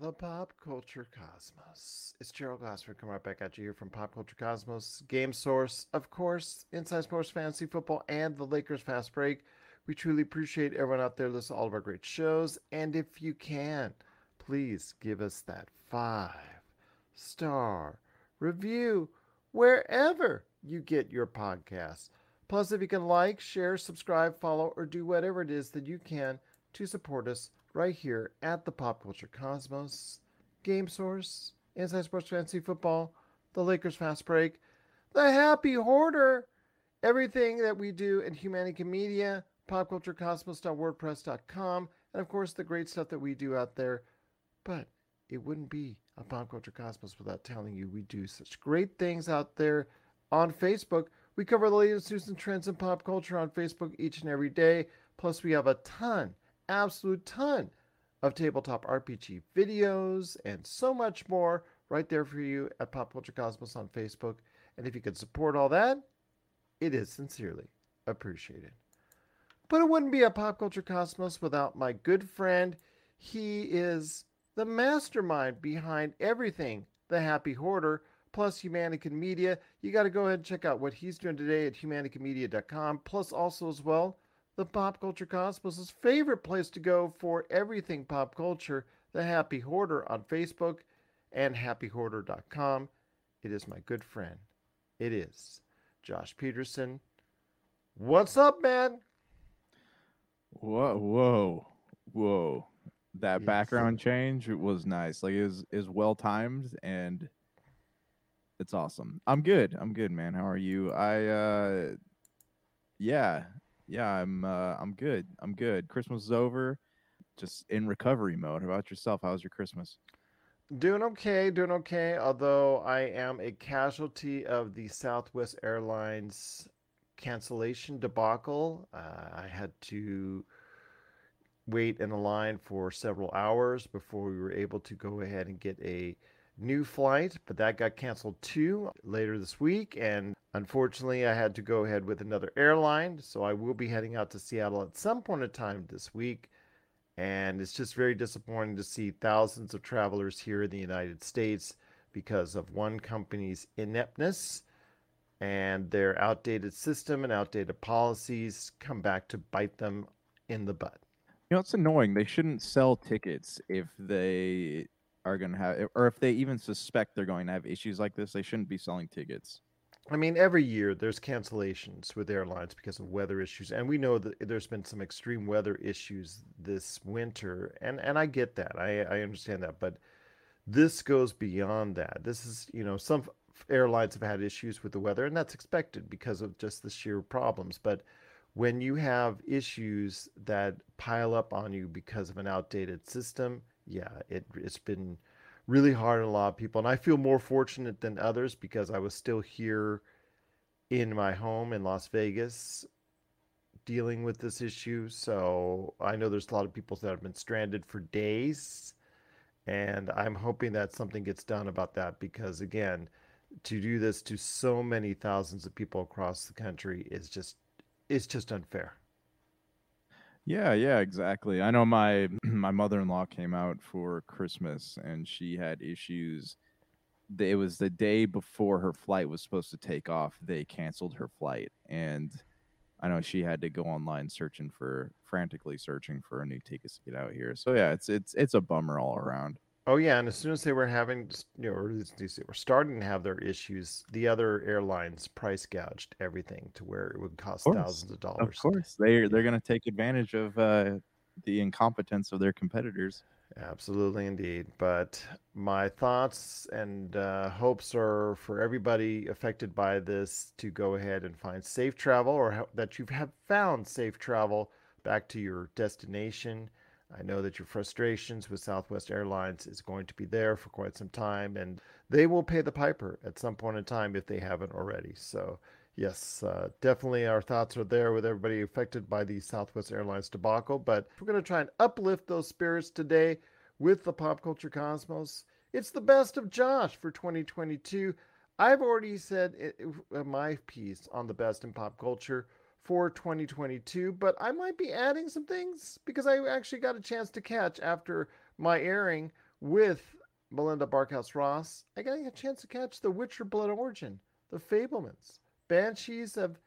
the Pop Culture Cosmos. It's Gerald Glassford coming right back at you here from Pop Culture Cosmos, Game Source, of course, Inside Sports Fantasy Football, and the Lakers Fast Break. We truly appreciate everyone out there listening to all of our great shows. And if you can, please give us that five star review wherever you get your podcasts. Plus, if you can like, share, subscribe, follow, or do whatever it is that you can to support us right here at the Pop Culture Cosmos, Game Source, Inside Sports Fantasy Football, the Lakers Fast Break, the Happy Hoarder, everything that we do in Humanica Media, popculturecosmos.wordpress.com, and of course the great stuff that we do out there. But it wouldn't be a Pop Culture Cosmos without telling you we do such great things out there on Facebook. We cover the latest news and trends in pop culture on Facebook each and every day. Plus, we have a ton, absolute ton of tabletop RPG videos and so much more right there for you at Pop Culture Cosmos on Facebook. And if you could support all that, it is sincerely appreciated. But it wouldn't be a Pop Culture Cosmos without my good friend. He is the mastermind behind everything The Happy Hoarder, plus Humanica Media. You got to go ahead and check out what he's doing today at humanicamedia.com, plus also as well the Pop Culture Cosmos' favorite place to go for everything pop culture, The Happy Hoarder on Facebook and happyhoarder.com. It is my good friend. It is Josh Peterson. What's up, man? Whoa, whoa, whoa! That Yes. background change was nice. Like it was is well timed and it's awesome. I'm good. I'm good, man. How are you? I uh, yeah, yeah. I'm uh, I'm good. I'm good. Christmas is over. Just in recovery mode. How about yourself? How was your Christmas? Doing okay, doing okay. Although I am a casualty of the Southwest Airlines cancellation debacle. Uh, I had to wait in a line for several hours before we were able to go ahead and get a new flight, but that got canceled too later this week. And unfortunately, I had to go ahead with another airline. So I will be heading out to Seattle at some point in time this week. And it's just very disappointing to see thousands of travelers here in the United States because of one company's ineptness and their outdated system and outdated policies come back to bite them in the butt. You know, it's annoying. They shouldn't sell tickets if they are going to have, or if they even suspect they're going to have issues like this. They shouldn't be selling tickets. I mean, every year there's cancellations with airlines because of weather issues, and we know that there's been some extreme weather issues this winter, and and I get that, I I understand that, but this goes beyond that. This is, you know, some airlines have had issues with the weather, and that's expected because of just the sheer problems. But when you have issues that pile up on you because of an outdated system, yeah, it it's been really hard on a lot of people. And I feel more fortunate than others because I was still here in my home in Las Vegas dealing with this issue. So I know there's a lot of people that have been stranded for days. And I'm hoping that something gets done about that because, again, to do this to so many thousands of people across the country is just it's just unfair. Yeah, yeah, exactly. I know my my mother-in-law came out for Christmas and she had issues. It was the day before her flight was supposed to take off. They canceled her flight and I know she had to go online searching for frantically searching for a new tickets to get out here. So yeah, it's it's it's a bummer all around. Oh yeah, and as soon as they were having, you know, or they were starting to have their issues, the other airlines price gouged everything to where it would cost course, thousands of dollars. Of course, they they're going to take advantage of uh, the incompetence of their competitors. Absolutely, indeed. But my thoughts and uh, hopes are for everybody affected by this to go ahead and find safe travel, or that you have found safe travel back to your destination. I know that your frustrations with Southwest Airlines is going to be there for quite some time, and they will pay the piper at some point in time if they haven't already. So, yes, uh, definitely our thoughts are there with everybody affected by the Southwest Airlines debacle. But we're going to try and uplift those spirits today with the Pop Culture Cosmos. It's the best of Josh for 2022. I've already said it, it, my piece on the best in pop culture for 2022, but I might be adding some things because I actually got a chance to catch after my airing with Melinda Barkhouse Ross. I got a chance to catch The Witcher Blood Origin, The Fabelmans, Banshees of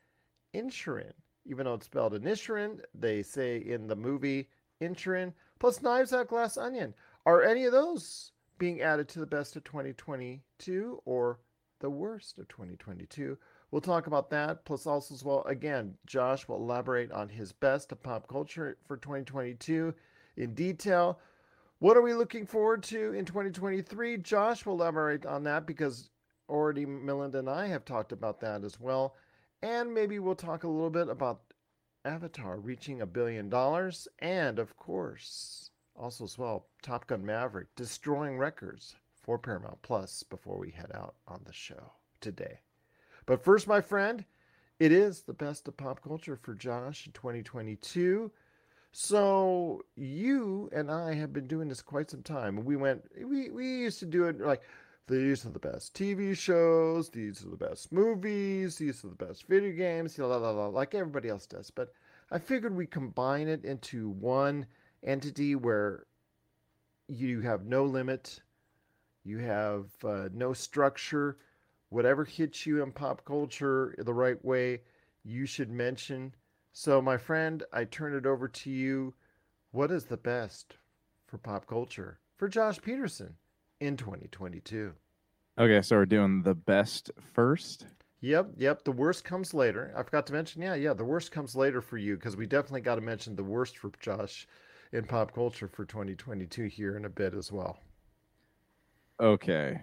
Inisherin, even though it's spelled Inisherin, they say in the movie Inisherin, plus Knives Out Glass Onion. Are any of those being added to the best of 2022 or the worst of 2022? We'll talk about that. Plus, also as well, again, Josh will elaborate on his best of pop culture for 2022 in detail. What are we looking forward to in 2023? Josh will elaborate on that because already Melinda and I have talked about that as well. And maybe we'll talk a little bit about Avatar reaching a billion dollars. And of course, also as well, Top Gun Maverick destroying records for Paramount Plus before we head out on the show today. But first, my friend, it is the best of pop culture for Josh in 2022. So you and I have been doing this quite some time. We went, we, we used to do it like these are the best TV shows, these are the best movies, these are the best video games, blah, blah, blah, like everybody else does. But I figured we combine it into one entity where you have no limit, you have uh, no structure, whatever hits you in pop culture the right way, you should mention. So, my friend, I turn it over to you. What is the best for pop culture for Josh Peterson in 2022? Okay, so we're doing the best first. Yep, yep. The worst comes later. I forgot to mention, yeah, yeah, the worst comes later for you because we definitely got to mention the worst for Josh in pop culture for 2022 here in a bit as well. Okay.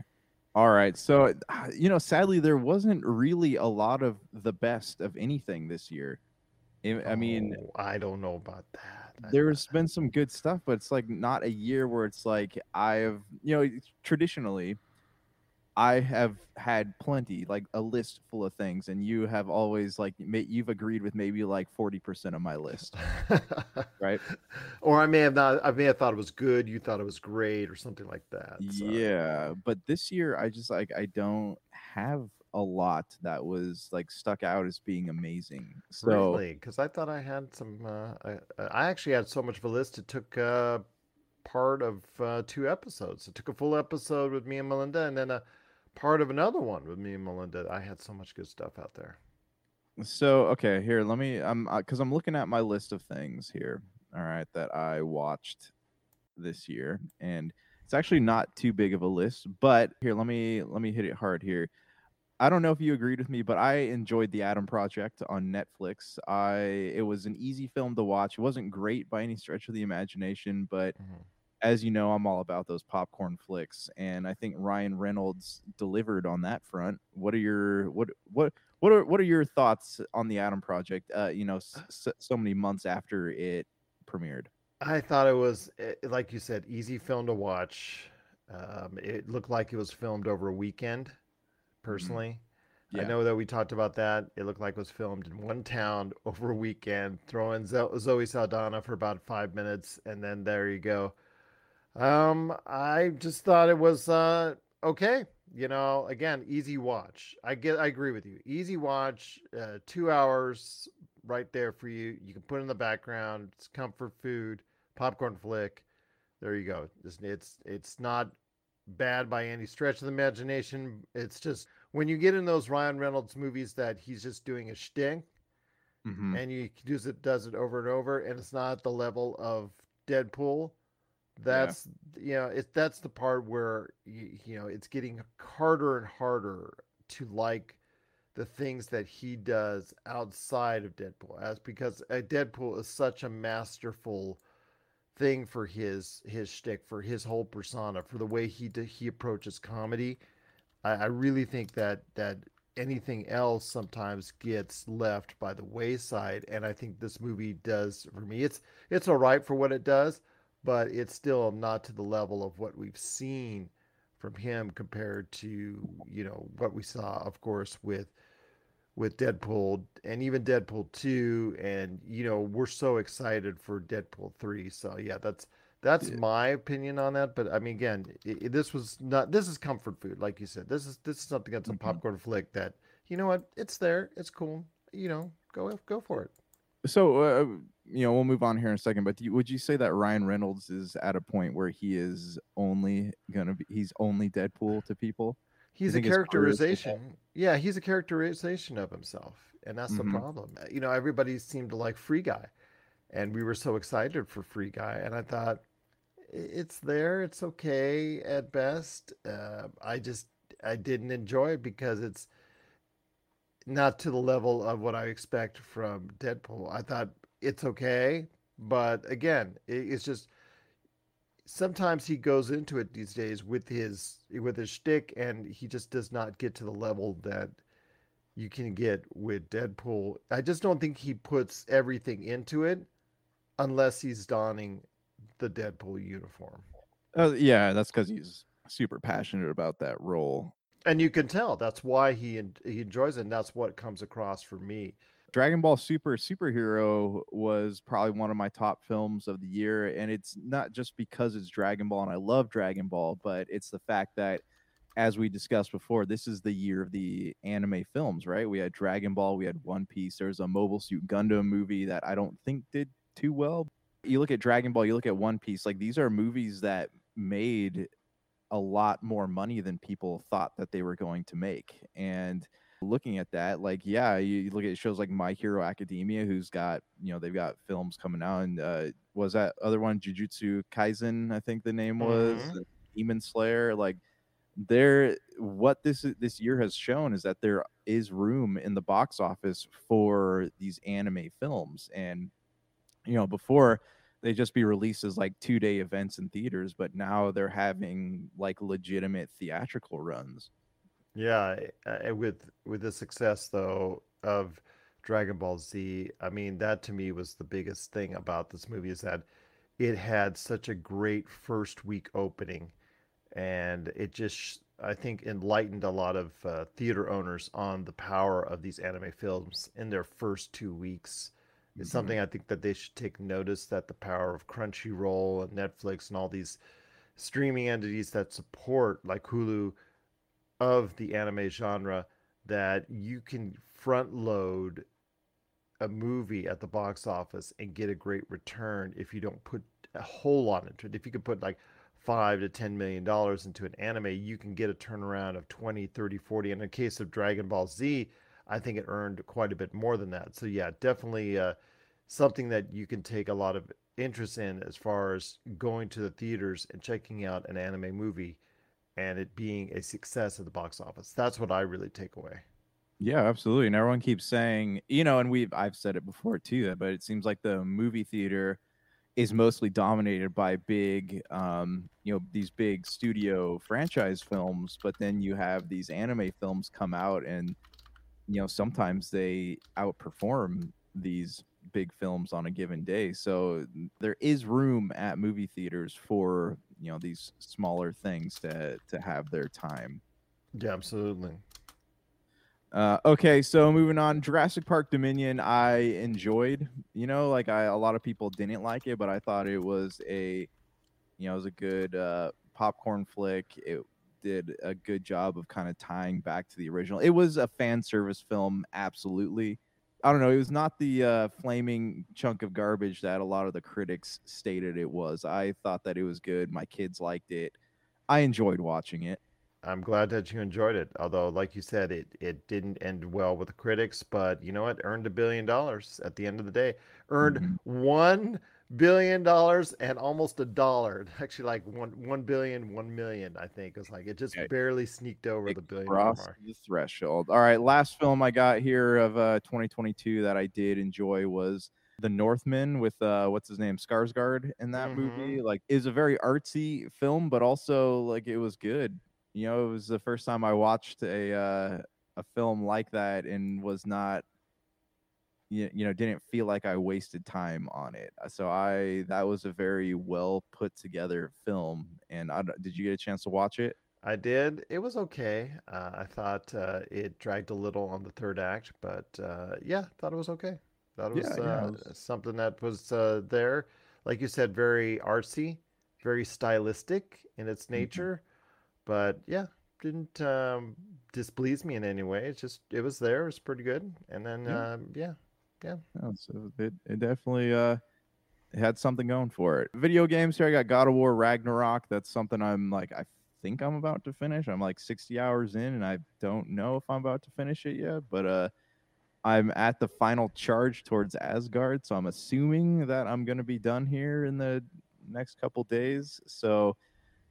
All right. So, uh, you know, sadly, there wasn't really a lot of the best of anything this year. I mean, oh, I don't know about that. There's been some good stuff, but it's like not a year where it's like I've, you know, traditionally I have had plenty, like a list full of things, and you have always like you've agreed with maybe like forty percent of my list, right? Or I may have not. I may have thought it was good. You thought it was great, or something like that. So. Yeah, but this year I just like I don't have a lot that was like stuck out as being amazing. So, really, because I thought I had some. Uh, I, I actually had so much of a list. It took. Uh, part of uh, two episodes. It took a full episode with me and Melinda, and then a part of another one with me and Melinda. I had so much good stuff out there. So okay, here let me. I'm because I'm looking at my list of things here. All right, that I watched this year, and it's actually not too big of a list. But here, let me let me hit it hard here. I don't know if you agreed with me, but I enjoyed the Adam Project on Netflix. I it was an easy film to watch. It wasn't great by any stretch of the imagination, but mm-hmm as you know, I'm all about those popcorn flicks, and I think Ryan Reynolds delivered on that front. What are your what what what are what are your thoughts on the Adam Project? Uh, you know, so, so many months after it premiered. I thought it was eh, like you said, easy film to watch. Um, it looked like it was filmed over a weekend. Mm-hmm. Personally, yeah. I know that we talked about that. It looked like it was filmed in one town over a weekend. Throwing Zoe Saldana for about five minutes, and then there you go um, I just thought it was uh okay. You know, again, easy watch. I get, I agree with you. Easy watch. Uh, two hours right there for you. You can put in the background. It's comfort food, popcorn flick. There you go. It's it's it's not bad by any stretch of the imagination. It's just when you get in those Ryan Reynolds movies that he's just doing a shtick, mm-hmm. and you does it does it over and over, and it's not the level of Deadpool that's yeah. you know it that's the part where you, you know it's getting harder and harder to like the things that he does outside of Deadpool as because uh, Deadpool is such a masterful thing for his his shtick for his whole persona for the way he he approaches comedy. I, I really think that that anything else sometimes gets left by the wayside, and I think this movie does for me. It's it's all right for what it does, but it's still not to the level of what we've seen from him compared to you know what we saw, of course, with with Deadpool and even Deadpool 2 and you know we're so excited for Deadpool 3 so yeah that's that's yeah. my opinion on that. But I mean again it, it, this was not this is comfort food like you said. This is this is something that's a mm-hmm. popcorn flick that you know what it's there it's cool you know go go for it. So uh, you know we'll move on here in a second but you, would you say that Ryan Reynolds is at a point where he is only going to be he's only Deadpool to people he's a characterization. Yeah, he's a characterization of himself, and that's mm-hmm. the problem. You know, everybody seemed to like Free Guy, and we were so excited for Free Guy, and I thought it's there, it's okay at best. Uh, I just I didn't enjoy it because it's not to the level of what I expect from Deadpool. I thought it's okay, but again, it's just sometimes he goes into it these days with his with his shtick, and he just does not get to the level that you can get with Deadpool. I just don't think he puts everything into it unless he's donning the Deadpool uniform. Uh, yeah, that's because he's super passionate about that role, and you can tell that's why he he enjoys it. And that's what comes across for me. Dragon Ball Super Superhero was probably one of my top films of the year. And it's not just because it's Dragon Ball and I love Dragon Ball, but it's the fact that, as we discussed before, this is the year of the anime films, right? We had Dragon Ball, we had One Piece, there's a Mobile Suit Gundam movie that I don't think did too well. You look at Dragon Ball, you look at One Piece, like these are movies that made a lot more money than people thought that they were going to make. And looking at that, like, yeah, you, you, look at shows like My Hero Academia, who's got, you know, they've got films coming out. And uh, was that other one, Jujutsu Kaisen, I think the name was, mm-hmm. Demon Slayer? Like, there, what this this year has shown is that there is room in the box office for these anime films. And, you know, before they just be released as like two day events in theaters, but now they're having like legitimate theatrical runs. Yeah, uh, with with the success though of Dragon Ball Z, I mean that to me was the biggest thing about this movie is that it had such a great first week opening, and it just I think enlightened a lot of uh, theater owners on the power of these anime films in their first two weeks. It's mm-hmm. something I think that they should take notice that the power of Crunchyroll and Netflix and all these streaming entities that support like Hulu of the anime genre that you can front load a movie at the box office and get a great return if you don't put a whole lot into it. If you could put like five to ten million dollars into an anime, you can get a turnaround of 20, 30, 40. And In the case of Dragon Ball Z, I think it earned quite a bit more than that. So yeah, definitely uh, something that you can take a lot of interest in as far as going to the theaters and checking out an anime movie and it being a success at the box office. That's what I really take away. Yeah, absolutely. And everyone keeps saying, you know, and we've I've said it before too, but it seems like the movie theater is mostly dominated by big um, you know, these big studio franchise films, but then you have these anime films come out and you know, sometimes they outperform these big films on a given day. So there is room at movie theaters for you know these smaller things to to have their time. Yeah, absolutely. Uh, okay, so moving on, Jurassic Park Dominion, I enjoyed. You know, like I a lot of people didn't like it, but I thought it was a, you know, it was a good uh, popcorn flick. It did a good job of kind of tying back to the original. It was a fan service film, absolutely. I don't know. It was not the uh, flaming chunk of garbage that a lot of the critics stated it was. I thought that it was good. My kids liked it. I enjoyed watching it. I'm glad that you enjoyed it. Although, like you said, it it didn't end well with the critics, but you know what? Earned a billion dollars at the end of the day. Earned mm-hmm. one billion dollars and almost a dollar. Actually, like one one billion, one million. I think it's like it just okay. barely sneaked over it the billion mark. The threshold. All right, last film I got here of uh, 2022 that I did enjoy was The Northman with uh, what's his name, Skarsgård in that mm-hmm. movie. Like, is a very artsy film, but also like it was good. You know, it was the first time I watched a uh, a film like that and was not you, you know didn't feel like I wasted time on it. Uh, So I that was a very well put together film. And I, did you get a chance to watch it? I did. It was okay. Uh, I thought uh, it dragged a little on the third act, but uh, yeah, thought it was okay. Thought it was, Yeah, yeah, it uh, was- something that was uh, there, like you said, very artsy, very stylistic in its Mm-hmm. nature. But yeah, didn't um, displease me in any way. It's just it was there. It was pretty good. And then Yeah. um, yeah, No, so it, it definitely uh had something going for it. Video games here, I got God of War Ragnarok. That's something I'm like I think I'm about to finish. I'm like 60 hours in and I don't know if I'm about to finish it yet, but uh I'm at the final charge towards Asgard, so I'm assuming that I'm going to be done here in the next couple days. So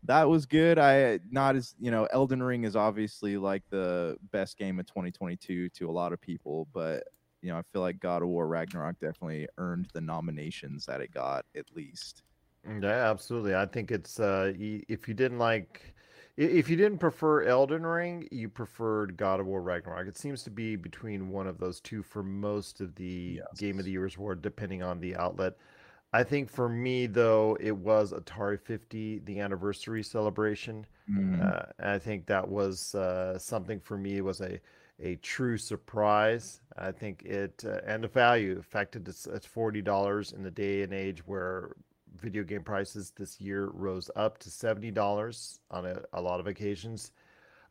that was good. I not as you know, Elden Ring is obviously like the best game of 2022 to a lot of people, but you know, I feel like God of War Ragnarok definitely earned the nominations that it got at least. Mm, Yeah, absolutely. I think it's uh if you didn't like if you didn't prefer Elden Ring, you preferred God of War Ragnarok. It seems to be between one of those two for most of the Game of the Year's award, depending on the outlet. I think for me though, it was Atari 50, the anniversary celebration. Uh, and I think that was uh, something for me. It was a a true surprise. I think it uh, and the value. Fact it's, it's forty dollars in the day and age where video game prices this year rose up to seventy dollars on a, a lot of occasions.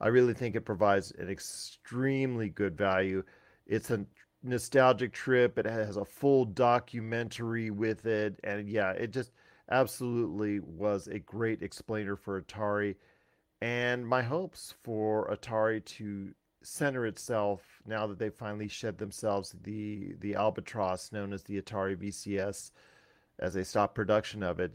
I really think it provides an extremely good value. It's a nostalgic trip. It has a full documentary with it, and yeah, it just absolutely was a great explainer for Atari and my hopes for Atari to center itself now that they finally shed themselves the the albatross known as the Atari VCS as they stop production of it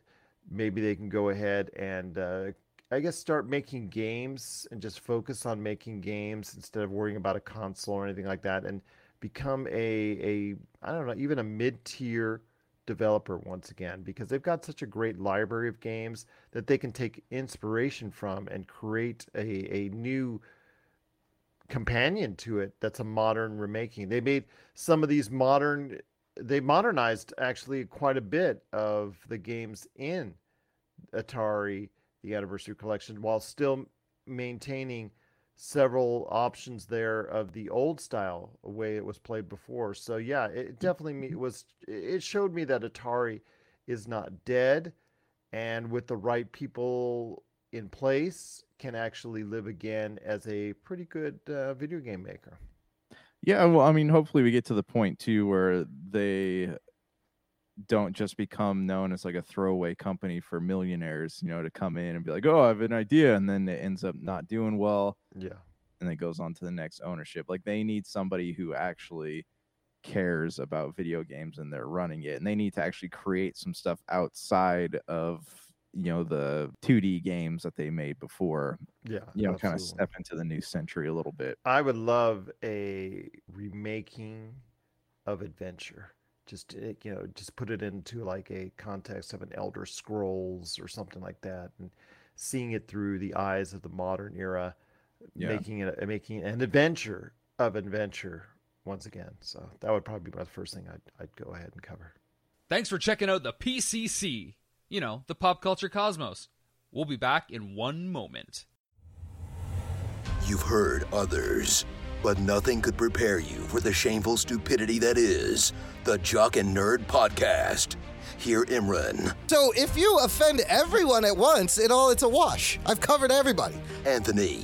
maybe they can go ahead and uh, I guess start making games and just focus on making games instead of worrying about a console or anything like that and become a a I don't know even a mid-tier developer once again because they've got such a great library of games that they can take inspiration from and create a, a new companion to it that's a modern remaking. They made some of these modern they modernized actually quite a bit of the games in Atari the Anniversary Collection while still maintaining several options there of the old style way it was played before. So yeah, it definitely mm-hmm. was it showed me that Atari is not dead and with the right people in place can actually live again as a pretty good uh, video game maker. Yeah, well, I mean, hopefully we get to the point too where they don't just become known as like a throwaway company for millionaires, you know, to come in and be like, "Oh, I have an idea," and then it ends up not doing well, Yeah. and it goes on to the next ownership. Like they need somebody who actually cares about video games and they're running it, and they need to actually create some stuff outside of you know the 2D games that they made before. Yeah. You know, kind of step into the new century a little bit. I would love a remaking of Adventure. Just uh, you know, just put it into like a context of an Elder Scrolls or something like that, and seeing it through the eyes of the modern era, Yeah. making it making an adventure of adventure once again. So that would probably be my first thing I'd I'd go ahead and cover. Thanks for checking out the PCC. You know, the pop culture cosmos. We'll be back in one moment. You've heard others, but nothing could prepare you for the shameful stupidity that is the Jock and Nerd Podcast. Hear Imran, So if you offend everyone at once, it all it's a wash. I've covered everybody. Anthony,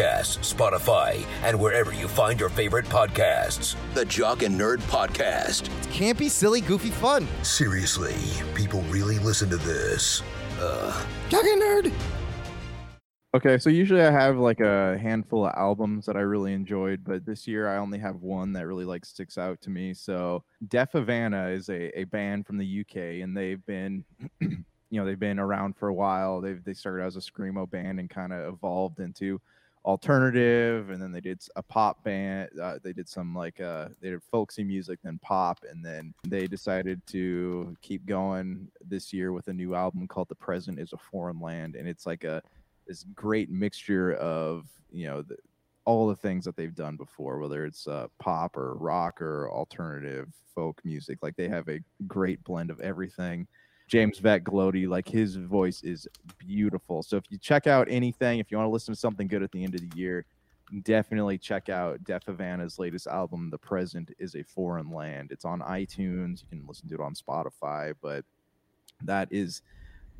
Spotify, and wherever you find your favorite podcasts. The Jock and Nerd Podcast. It's campy, silly, goofy fun. Seriously, people really listen to this. Uh, Jock and nerd. Okay, so usually I have like a handful of albums that I really enjoyed, but this year I only have one that really like sticks out to me. So Deaf Havana is a, a band from the UK and they've been you know, they've been around for a while. They've they started as a screamo band and kind of evolved into alternative and then they did a pop band uh, they did some like uh they did folksy music then pop and then they decided to keep going this year with a new album called the present is a foreign land and it's like a this great mixture of you know the, all the things that they've done before whether it's uh, pop or rock or alternative folk music like they have a great blend of everything James Veck-Gilodi, like his voice is beautiful. So if you check out anything, if you want to listen to something good at the end of the year, definitely check out Deaf Havana's latest album, The Present is a Foreign Land. It's on iTunes. You can listen to it on Spotify, but that is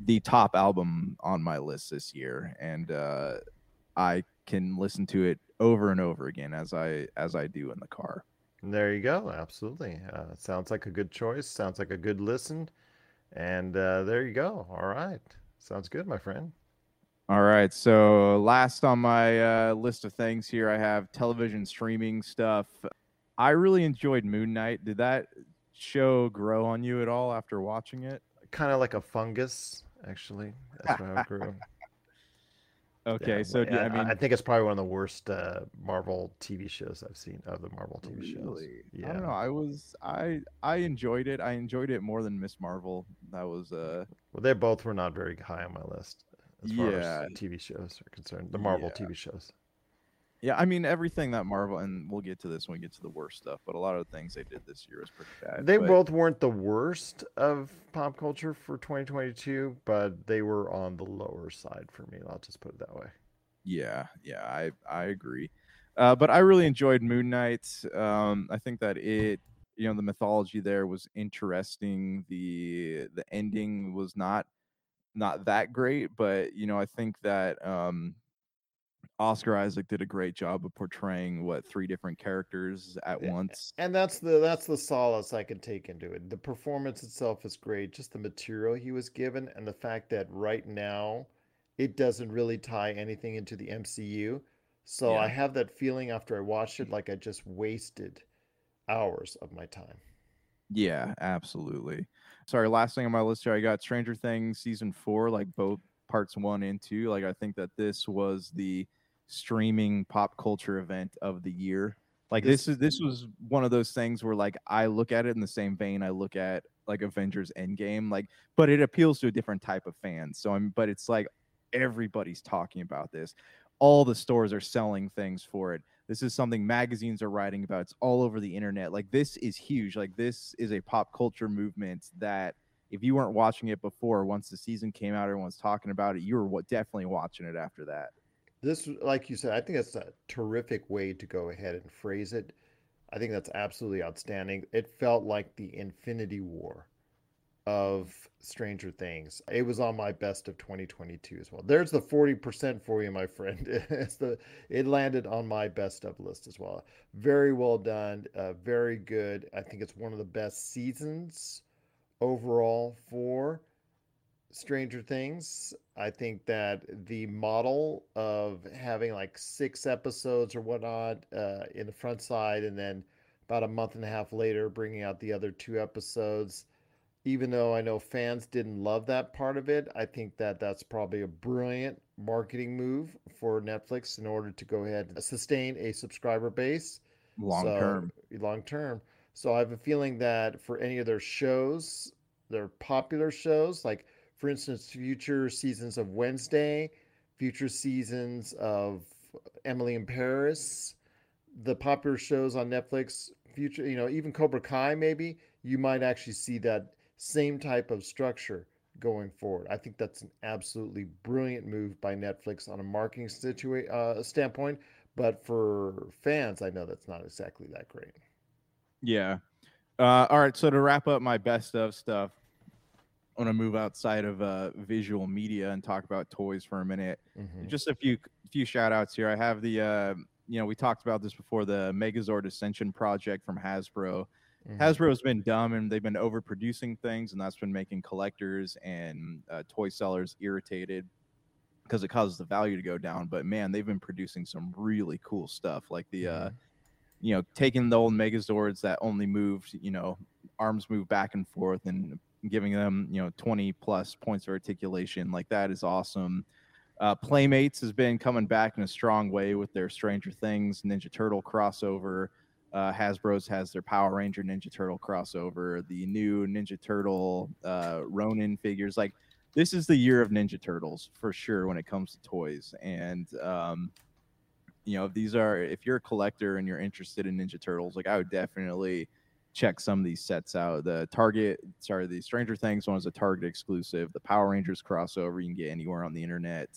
the top album on my list this year. And uh, I can listen to it over and over again as I as I do in the car. There you go. Absolutely. Uh, sounds like a good choice. Sounds like a good listen. And uh, there you go. All right. Sounds good, my friend. All right. So last on my uh, list of things here, I have television streaming stuff. I really enjoyed Moon Knight. Did that show grow on you at all after watching it? Kind of like a fungus, actually. That's how it grew. Okay. Yeah, so but do, I I, mean, I think it's probably one of the worst uh, Marvel TV shows I've seen of the Marvel TV shows. Yeah. I don't know. I was I I enjoyed it. I enjoyed it more than Miss Marvel. That was uh Well, they both were not very high on my list as far as TV shows are concerned. The Marvel Yeah. TV shows. Yeah. I mean everything that Marvel, and we'll get to this when we get to the worst stuff. But a lot of the things they did this year was pretty bad. They but- both weren't the worst of pop culture for 2022, but they were on the lower side for me. I'll just put it that way. Yeah, yeah, I I agree. Uh, but I really enjoyed Moon Knight. Um, I think that it, you know, the mythology there was interesting. The the ending was not not that great, but you know, I think that um, Oscar Isaac did a great job of portraying what three different characters at Yeah, once. And that's the that's the solace I can take into it. The performance itself is great, just the material he was given and the fact that right now it doesn't really tie anything into the MCU. So I have that feeling after I watched it like I just wasted hours of my time. Yeah, absolutely. Sorry, last thing on my list here, I got Stranger Things season four, like both parts one and two. Like I think that this was the streaming pop culture event of the year. Like This- this is this was one of those things where like I look at it in the same vein I look at like Avengers Endgame, like, but it appeals to a different type of fan. So I'm but it's like everybody's talking about this. All the stores are selling things for it. This is something magazines are writing about. It's all over the internet. Like this is huge. Like this is a pop culture movement that if you weren't watching it before, once the season came out, everyone's talking about it. You were definitely watching it after that. This, like you said, I think that's a terrific way to go ahead and phrase it. I think that's absolutely outstanding. It felt like the Infinity War of Stranger Things. It was on my best of 2022 as well. There's the 40% for you, my friend. It's the it landed on my best of list as well. Very well done. Uh, very good. I think it's one of the best seasons overall for Stranger Things. I think that the model of having like six episodes or whatnot uh, in the front side, and then about a month and a half later, bringing out the other two episodes. Even though I know fans didn't love that part of it, I think that that's probably a brilliant marketing move for Netflix in order to go ahead and sustain a subscriber base Long so- term. long term. So I have a feeling that for any of their shows, their popular shows, like for instance, future seasons of Wednesday, future seasons of Emily in Paris, the popular shows on Netflix, future, you know, even Cobra Kai, maybe you might actually see that same type of structure going forward. I think that's an absolutely brilliant move by Netflix on a marketing situa- uh, standpoint. But for fans, I know that's not exactly that great. Yeah. Uh, all right. So to wrap up my best of stuff, want to move outside of uh, visual media and talk about toys for a minute. Mhm. Just a few few shout outs here. I have the uh, you know we talked about this before the Megazord Ascension project from Hasbro. Mhm. Hasbro's been dumb and they've been overproducing things, and that's been making collectors and uh, toy sellers irritated. because it causes the value to go down. But man, they've been producing some really cool stuff, like the uh, you know, taking the old Megazords that only moved, you know, arms move back and forth and giving them, you know, 20 plus points of articulation. Like that is awesome. Uh, Playmates has been coming back in a strong way with their Stranger Things Ninja Turtle crossover. Uh, Hasbro's has their Power Ranger Ninja Turtle crossover. The new Ninja Turtle uh, Ronin figures. Like this is the year of Ninja Turtles for sure when it comes to toys. And um, you know, these are if you're a collector and you're interested in Ninja Turtles, like I would definitely check some of these sets out. The Target, sorry, the Stranger Things one is a Target exclusive. The Power Rangers crossover you can get anywhere on the internet,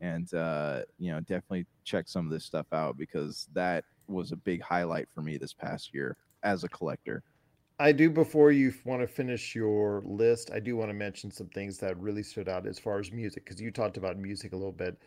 and uh, you know, definitely check some of this stuff out because that was a big highlight for me this past year as a collector. I do before you want to finish your list, I do want to mention some things that really stood out as far as music because you talked about music a little bit.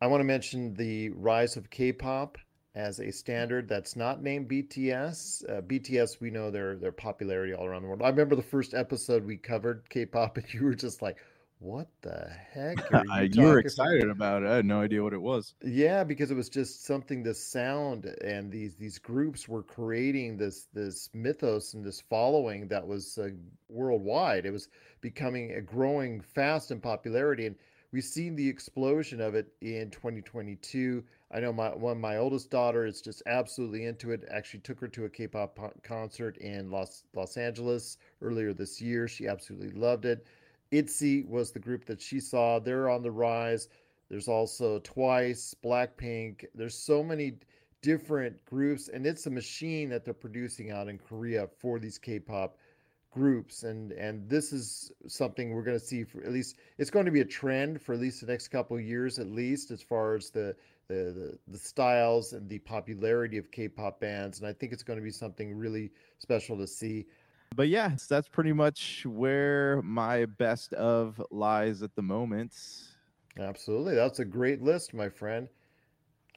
I want to mention the rise of K-pop as a standard that's not named BTS. Uh, BTS, we know their their popularity all around the world. I remember the first episode we covered K-pop, and you were just like, "What the heck?" Are you, you were excited about it. I had no idea what it was. Yeah, because it was just something. The sound and these these groups were creating this this mythos and this following that was uh, worldwide. It was becoming a growing fast in popularity, and we've seen the explosion of it in 2022. I know my one my oldest daughter is just absolutely into it. Actually, took her to a K-pop concert in Los Los Angeles earlier this year. She absolutely loved it. ITZY was the group that she saw. They're on the rise. There's also Twice, Blackpink. There's so many different groups, and it's a machine that they're producing out in Korea for these K-pop groups and and this is something we're going to see for at least it's going to be a trend for at least the next couple of years at least as far as the the the, the styles and the popularity of K-pop bands and I think it's going to be something really special to see. But yeah, that's pretty much where my best of lies at the moment. absolutely that's a great list my friend.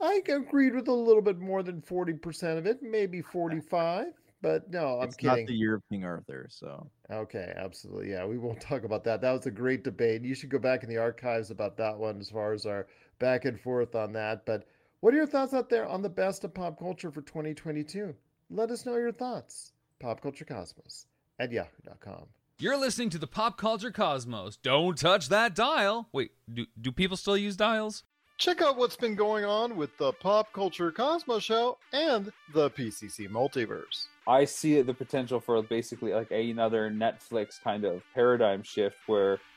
I agreed with a little bit more than 40% of it maybe 45 but no I'm it's kidding not the year of King Arthur, so Okay, absolutely. Yeah, we won't talk about that. That was a great debate. You should go back in the archives about that one as far as our back and forth on that. But what are your thoughts out there on the best of pop culture for 2022? Let us know your thoughts. PopCultureCosmos at yahoo.com. You're listening to the Pop Culture Cosmos. Don't touch that dial. Wait, do, do people still use dials? Check out what's been going on with the Pop Culture Cosmos show and the PCC Multiverse. I see the potential for basically like another Netflix kind of paradigm shift where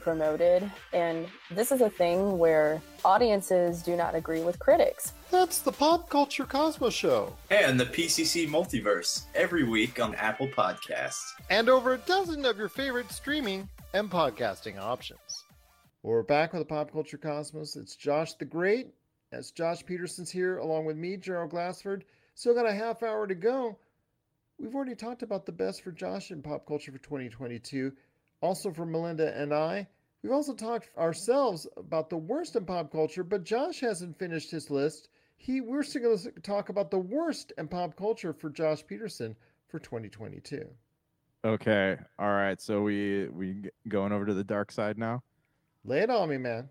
promoted, and this is a thing where audiences do not agree with critics. That's the Pop Culture Cosmos show. And the PCC Multiverse every week on Apple Podcasts. And over a dozen of your favorite streaming and podcasting options. We're back with the Pop Culture Cosmos. It's Josh the Great. As Josh Peterson's here, along with me, Gerald Glassford. Still got a half hour to go. We've already talked about the best for Josh in pop culture for 2022. Also for Melinda and I. We've also talked ourselves about the worst in pop culture, but Josh hasn't finished his list. He we're still going to talk about the worst in pop culture for Josh Peterson for 2022. Okay. All right. So we we going over to the dark side now. Lay it on me, man.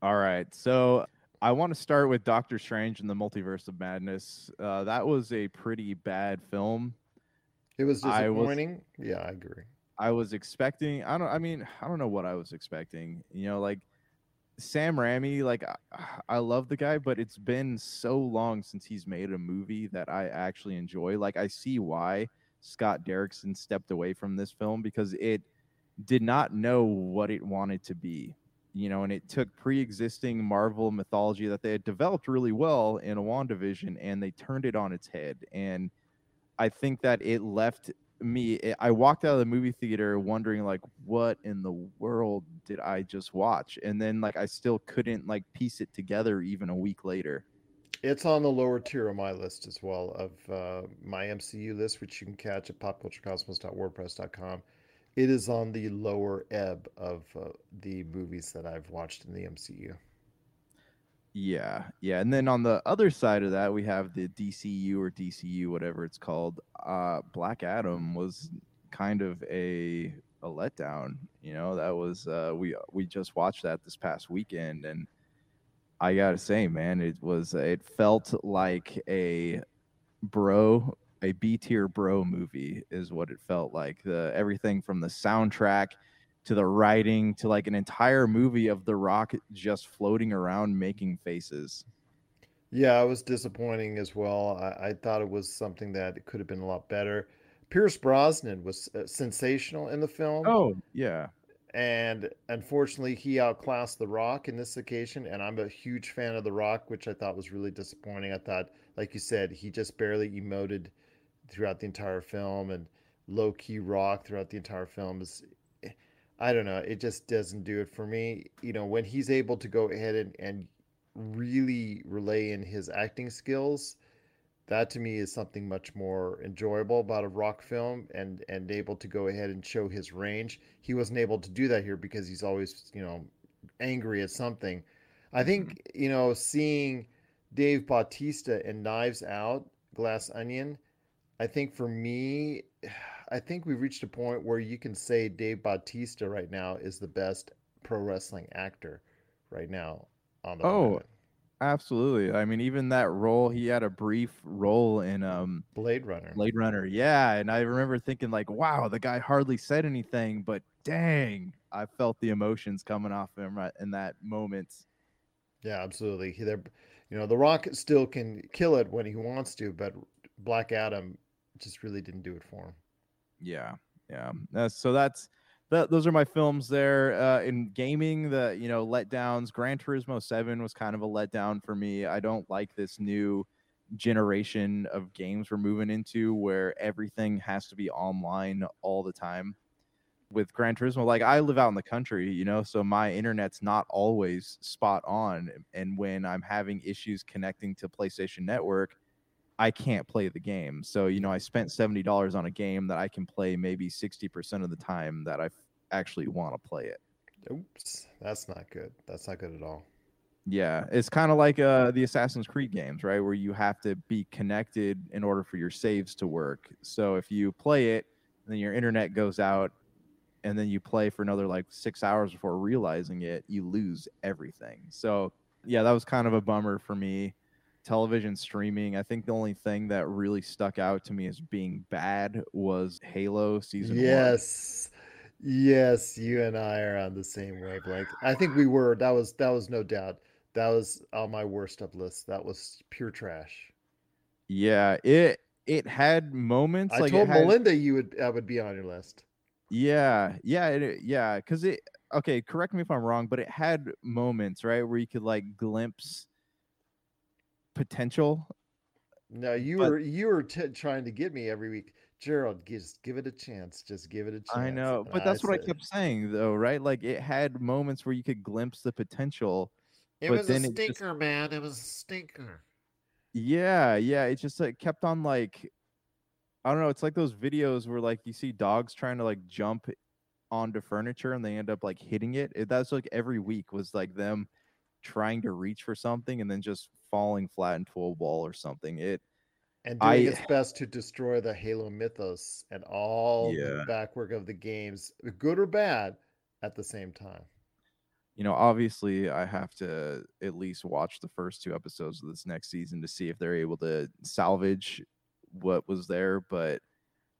All right. So I want to start with Doctor Strange and the Multiverse of Madness. Uh, that was a pretty bad film. It was I was- disappointing. yeah, I agree. I was expecting. I don't. I mean, I don't know what I was expecting. You know, like Sam Raimi. Like I, I love the guy, but it's been so long since he's made a movie that I actually enjoy. Like I see why Scott Derrickson stepped away from this film because it did not know what it wanted to be. You know, and it took pre-existing Marvel mythology that they had developed really well in a WandaVision, and they turned it on its head. And I think that it left me. eh, I walked out of the movie theater wondering like, what in the world did I just watch? And then like I still couldn't like piece it together even a week later. It's on the lower tier of my list as well of uh, my MCU list, which you can catch at popculturecosmos.wordpress.com. It is on the lower ebb of uh, the movies that I've watched in the MCU. Yeah, yeah. And then on the other side of that, we have the DCU or DCU, whatever it's called. Uh, Black Adam was kind of a a letdown. You know, that was uh, we we just watched that this past weekend, and I gotta say, man, it was it felt like a bro, a B tier bro movie is what it felt like. The everything from the soundtrack to the writing to like an entire movie of The Rock just floating around making faces. Yeah, it was disappointing as well. I, I thought it was something that it could have been a lot better. Pierce Brosnan was uh, sensational in the film. Oh, yeah. And unfortunately, he outclassed The Rock in this occasion. And I'm a huge fan of The Rock, which I thought was really disappointing. I thought, like you said, he just barely emoted throughout the entire film and low key rock throughout the entire film is I don't know, it just doesn't do it for me. You know, when he's able to go ahead and, and really relay in his acting skills, that to me is something much more enjoyable about a rock film and and able to go ahead and show his range. He wasn't able to do that here because he's always, you know, angry at something. I mm-hmm. think, you know, seeing Dave Bautista in Knives Out, Glass Onion, I think for me, I think we've reached a point where you can say Dave Bautista right now is the best pro wrestling actor right now on the Oh, planet. absolutely. I mean, even that role, he had a brief role in um Blade Runner. Blade Runner. Yeah, and I remember thinking like, wow, the guy hardly said anything, but dang, I felt the emotions coming off him right in that moment. Yeah, absolutely. He, you know, The Rock still can kill it when he wants to, but Black Adam just really didn't do it for him. Yeah, yeah. Uh, so that's that. Those are my films there. Uh, in gaming, the you know letdowns. Gran Turismo Seven was kind of a letdown for me. I don't like this new generation of games we're moving into where everything has to be online all the time. With Gran Turismo, like I live out in the country, you know, so my internet's not always spot on. And when I'm having issues connecting to PlayStation Network, I can't play the game. So, you know, I spent $70 on a game that I can play maybe 60% of the time that I actually want to play it. Oops, that's not good. That's not good at all. Yeah, it's kind of like uh, the Assassin's Creed games, right? Where you have to be connected in order for your saves to work. So if you play it, then your internet goes out, and then you play for another like six hours before realizing it, you lose everything. So yeah, that was kind of a bummer for me. Television streaming, I think the only thing that really stuck out to me as being bad was Halo season one. Yes. Yes, you and I are on the same wavelength. I think we were. That was that was no doubt. That was on my worst of list. That was pure trash. Yeah, it it had moments. I like told had, Melinda you would that would be on your list. Yeah, yeah, it, yeah. Because it. Okay, correct me if I'm wrong, but it had moments right where you could like glimpse potential. No, you But- were you were t- trying to get me every week, Gerald. Just give it a chance. Just give it a chance. I know, And but that's what I kept saying though, right? Like it had moments where you could glimpse the potential. It but was a it just- stinker, man. It was a stinker. Yeah, yeah. It just like kept on like I don't know, it's like those videos where like you see dogs trying to like jump onto furniture and they end up like hitting it. it that's like every week was like them trying to reach for something and then just falling flat into a wall or something. It and doing I its best to destroy the Halo mythos and all Yeah. the backwork of the games, good or bad, at the same time. you know, obviously I have to at least watch the first two episodes of this next season to see if they're able to salvage what was there. But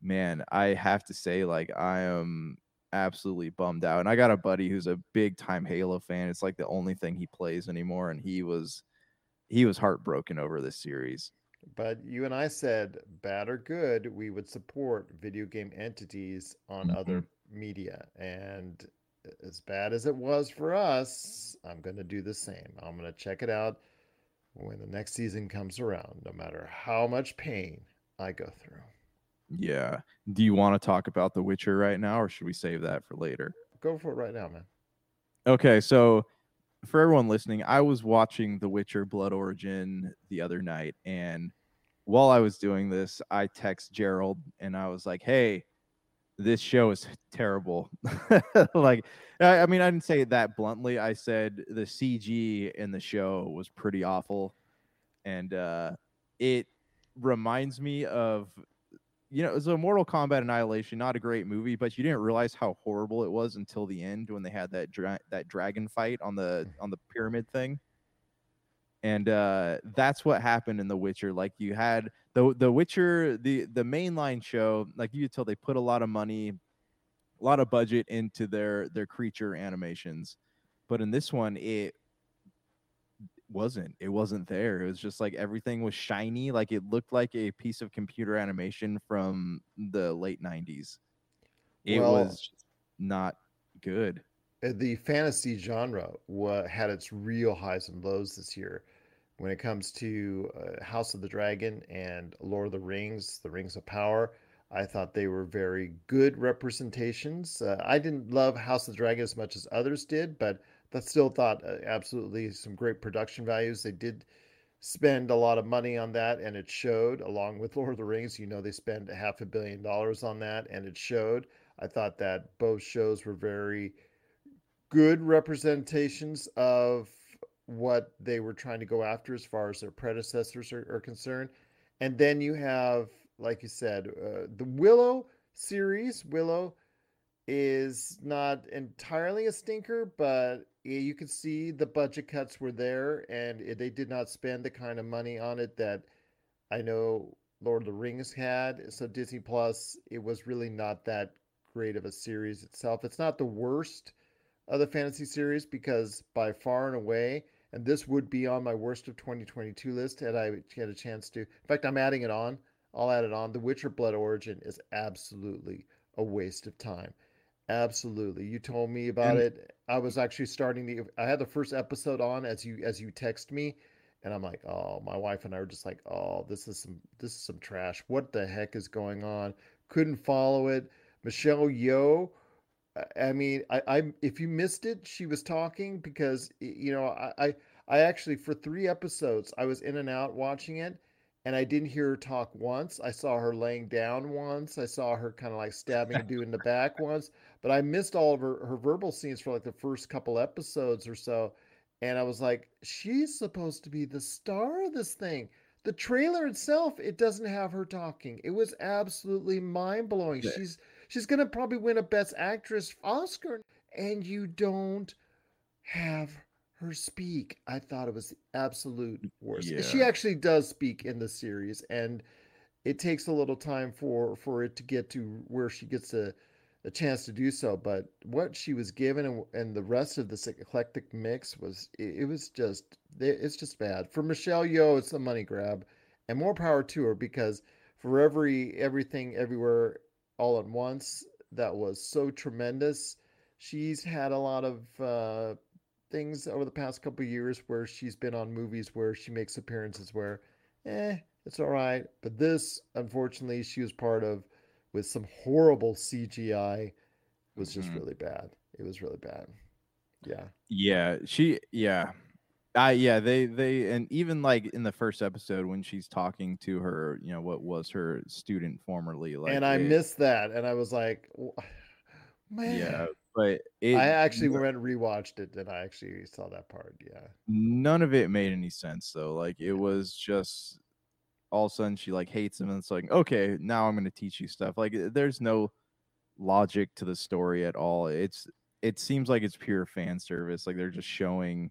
man, I have to say, like, I am absolutely bummed out. And I got a buddy who's a big time Halo fan. It's like the only thing he plays anymore, and he was he was heartbroken over this series. But you and I said, bad or good, we would support video game entities on mm-hmm. other media. And as bad as it was for us, I'm going to do the same. I'm going to check it out when the next season comes around, no matter how much pain I go through. Yeah. Do you want to talk about The Witcher right now, or should we save that for later? Go for it right now, man. Okay, so for everyone listening, I was watching The Witcher Blood Origin the other night, and while I was doing this, I text Gerald and I was like, "Hey, this show is terrible." like, I, I mean, I didn't say it that bluntly. I said the CG in the show was pretty awful, and uh, it reminds me of you know, it was a Mortal Kombat Annihilation, not a great movie, but you didn't realize how horrible it was until the end when they had that dra- that dragon fight on the on the pyramid thing. And uh, that's what happened in The Witcher. Like you had the the Witcher, the the mainline show, like you could tell they put a lot of money, a lot of budget into their their creature animations, but in this one, it wasn't it wasn't there it was just like everything was shiny like it looked like a piece of computer animation from the late 90s it Well- was not good Uh, the fantasy genre wa- had its real highs and lows this year when it comes to uh, House of the Dragon and Lord of the Rings, The Rings of Power. I thought they were very good representations. Uh, I didn't love House of the Dragon as much as others did, but I still thought uh, absolutely some great production values. They did spend a lot of money on that, and it showed. Along with Lord of the Rings, you know, they spent a half a billion dollars on that, and it showed. I thought that both shows were very good representations of what they were trying to go after as far as their predecessors are, are concerned. And then you have, like you said, uh, the Willow series. Willow is not entirely a stinker, but you can see the budget cuts were there and they did not spend the kind of money on it that I know Lord of the Rings had. So Disney Plus, it was really not that great of a series itself. It's not the worst of the fantasy series because by far and away, and this would be on my worst of 2022 list had I had a chance to. In fact, I'm adding it on. I'll add it on. The Witcher Blood Origin is absolutely a waste of time. Absolutely. You told me about And- it. I was actually starting the I had the first episode on as you as you text me and I'm like, "Oh, my wife and I were just like, "Oh, this is some this is some trash. What the heck is going on?" Couldn't follow it. Michelle Yeoh I- mean, I, I if you missed it, she was talking because you know I, I I actually for three episodes I was in and out watching it, and I didn't hear her talk once. I saw her laying down once. I saw her kind of like stabbing a dude in the back once, but I missed all of her her verbal scenes for like the first couple episodes or so, and I was like, she's supposed to be the star of this thing. The trailer itself, it doesn't have her talking. It was absolutely mind blowing. Yeah. She's she's gonna probably win a Best Actress Oscar, and you don't have her speak. I thought it was absolute worst. She actually does speak in the series, and it takes a little time for for it to get to where she gets a a chance to do so. But what she was given and, and the rest of this eclectic mix was it, it was just it- it's just bad for Michelle Yeoh. It's a money grab, and more power to her because for every everything everywhere all at once that was so tremendous. She's had a lot of uh, things over the past couple of years where she's been on movies where she makes appearances where, eh, it's all right. But this, unfortunately, she was part of with some horrible CGI. Was just Mhm. really bad. It was really bad. Yeah. Yeah, she yeah. I yeah, they they and even like in the first episode when she's talking to her, you know, what was her student formerly like and I it- missed that, and I was like, man. Yeah, but it I actually went and rewatched it, and I actually saw that part. Yeah. none of it made any sense though. Like it was just all of a sudden she like hates him and it's like, okay, now I'm gonna teach you stuff. Like uh, there's no logic to the story at all. It's it seems like it's pure fan service. Like they're just showing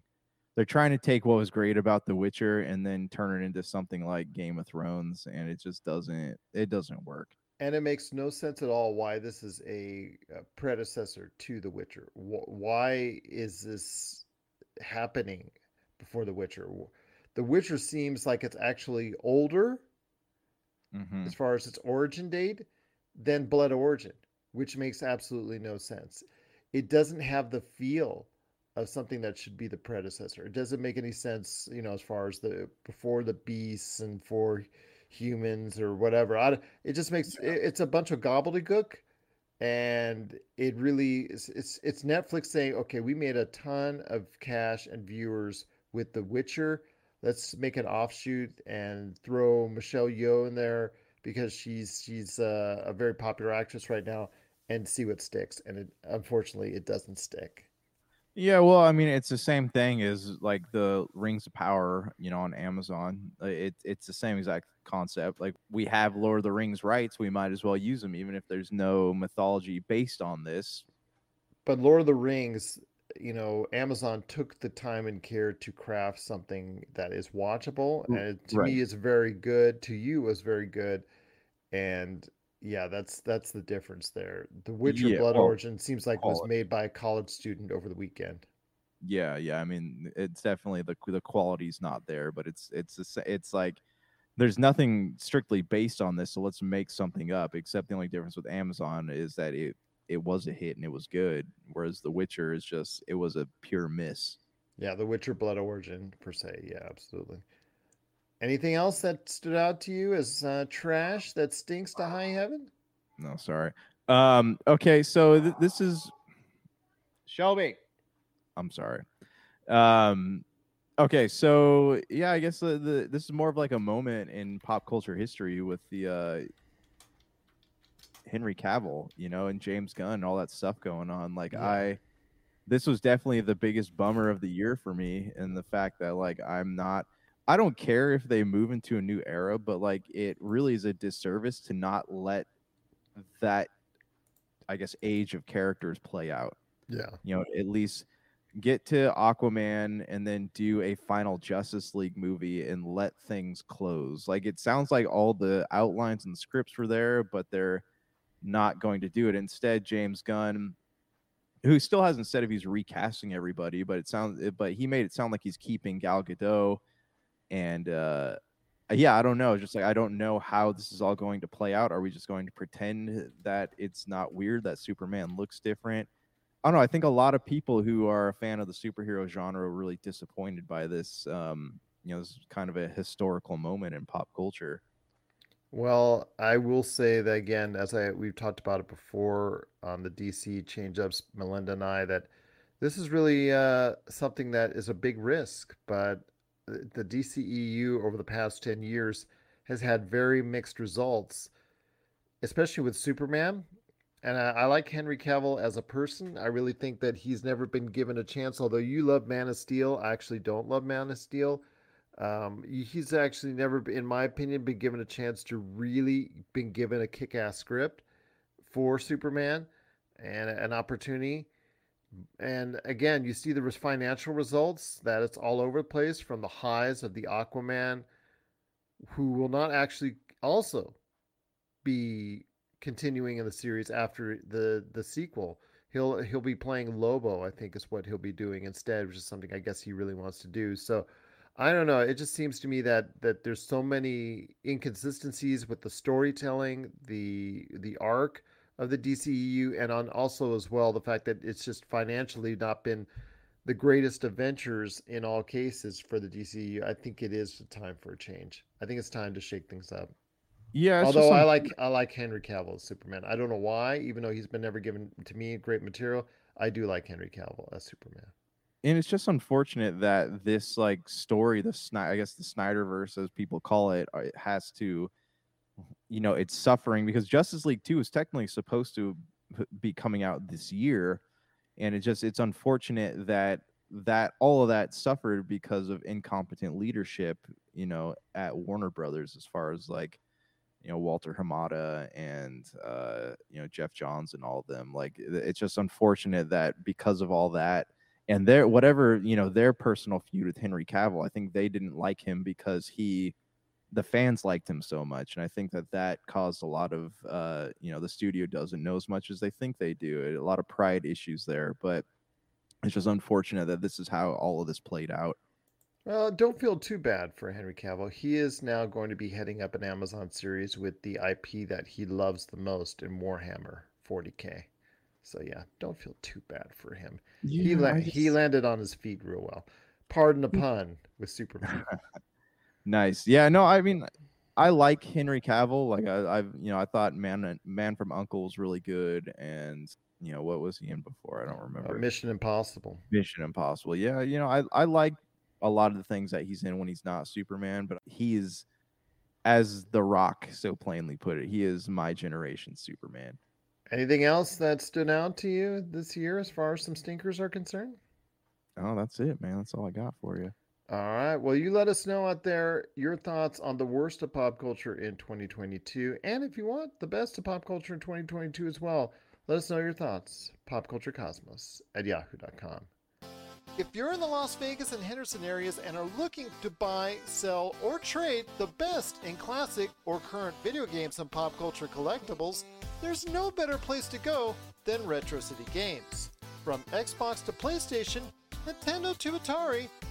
they're trying to take what was great about The Witcher and then turn it into something like Game of Thrones, and it just doesn't it doesn't work. And it makes no sense at all why this is a, uh predecessor to The Witcher. Wh- Why is this happening before The Witcher? The Witcher seems like it's actually older Mhm. as far as its origin date than Blood Origin, which makes absolutely no sense. It doesn't have the feel of something that should be the predecessor. It doesn't make any sense, you know, as far as the before the beasts and for humans or whatever. I, it just makes it, it's a bunch of gobbledygook, and it really is, it's it's Netflix saying, okay, we made a ton of cash and viewers with The Witcher. Let's make an offshoot and throw Michelle Yeoh in there because she's she's uh, a very popular actress right now, and see what sticks. And it, unfortunately, it doesn't stick. Yeah, well, I mean, it's the same thing as like the Rings of Power, you know, on Amazon. Uh, It it's the same exact concept. Like we have Lord of the Rings rights, we might as well use them, even if there's no mythology based on this. But Lord of the Rings, you know, Amazon took the time and care to craft something that is watchable, and to right. me is very good. To you, was very good, and yeah, that's that's the difference there. The Witcher Yeah, Blood well, Origin seems like was oh, made by a college student over the weekend. Yeah, yeah. I mean, it's definitely the the quality's not there, but it's it's it's like there's nothing strictly based on this, so let's make something up. Except the only difference with Amazon is that it it was a hit and it was good, whereas The Witcher is just it was a pure miss. Yeah, The Witcher Blood Origin per se. Yeah, absolutely. Anything else that stood out to you as uh, trash that stinks to high heaven? No, sorry. Um, okay, so th- this is Shelby. I'm sorry. Um, okay, so yeah, I guess the, the this is more of like a moment in pop culture history with the uh, Henry Cavill, you know, and James Gunn, and all that stuff going on. Like Yeah. I, this was definitely the biggest bummer of the year for me, and the fact that like I'm not. I don't care if they move into a new era, but like it really is a disservice to not let that I guess age of characters play out. Yeah. You know, at least get to Aquaman and then do a final Justice League movie and let things close. Like it sounds like all the outlines and scripts were there, but they're not going to do it. Instead, James Gunn who still hasn't said if he's recasting everybody, but it sounds but he made it sound like he's keeping Gal Gadot and uh yeah, I don't know. Just like I don't know how this is all going to play out. Are we just going to pretend that it's not weird that Superman looks different? I don't know. I think a lot of people who are a fan of the superhero genre are really disappointed by this. Um, you know, this is kind of a historical moment in pop culture. Well, I will say that again, as I we've talked about it before on the DC change ups, Melinda and I, that this is really uh, something that is a big risk. But the DCEU over the past ten years has had very mixed results, especially with Superman. And I, I like Henry Cavill as a person. I really think that he's never been given a chance. Although you love Man of Steel, I actually don't love Man of Steel. Um, he's actually never, in my opinion, been given a chance to really been given a kick-ass script for Superman and an opportunity. And again, you see the financial results that it's all over the place from the highs of the Aquaman, who will not actually also be continuing in the series after the the sequel. He'll he'll be playing Lobo, I think is what he'll be doing instead, which is something I guess he really wants to do. So I don't know. It just seems to me that that there's so many inconsistencies with the storytelling, the the arc of the DCEU, and on also as well the fact that it's just financially not been the greatest of ventures in all cases for the DCEU. I think it is time for a change. I think it's time to shake things up. Yeah, Although I like I like Henry Cavill as Superman. I don't know why, even though he's been never given to me great material. I do like Henry Cavill as Superman. and it's just unfortunate that this like story, the Snyder, I guess the Snyderverse, as people call it, uh, it has to, you know, it's suffering because Justice League Two is technically supposed to be coming out this year, and it just it's unfortunate that that all of that suffered because of incompetent leadership, you know, at Warner Brothers as far as like you know Walter Hamada and uh, you know Geoff Johns and all of them. Like it's just unfortunate that because of all that and their whatever you know their personal feud with Henry Cavill, I think they didn't like him because he the fans liked him so much, and I think that that caused a lot of uh, you know the studio doesn't know as much as they think they do. A lot of pride issues there, but it's just unfortunate that this is how all of this played out. Well, don't feel too bad for Henry Cavill. He is now going to be heading up an Amazon series with the IP that he loves the most in Warhammer 40k. So yeah, don't feel too bad for him. he la- I he landed on his feet real well. Pardon the pun with Superman. Nice. Yeah, no, I mean I like Henry Cavill. Like I, I've you know I thought Man Man from Uncle was really good, and you know what was he in before? I don't Uh, remember. Mission Impossible. Mission Impossible. Yeah, you know I I like a lot of the things that he's in when he's not Superman, but he is, as The Rock so plainly put it, he is my generation Superman. Anything else that stood out to you this year as far as some stinkers are concerned? Oh, that's it, man. That's all I got for you. All right. Well, you let us know out there your thoughts on the worst of pop culture in 2022. And if you want the best of pop culture in 2022 as well, let us know your thoughts. Popculturecosmos at yahoo.com. If you're in the Las Vegas and Henderson areas and are looking to buy, sell, or trade the best in classic or current video games and pop culture collectibles, there's no better place to go than Retro City Games. From Xbox to PlayStation, Nintendo to Atari,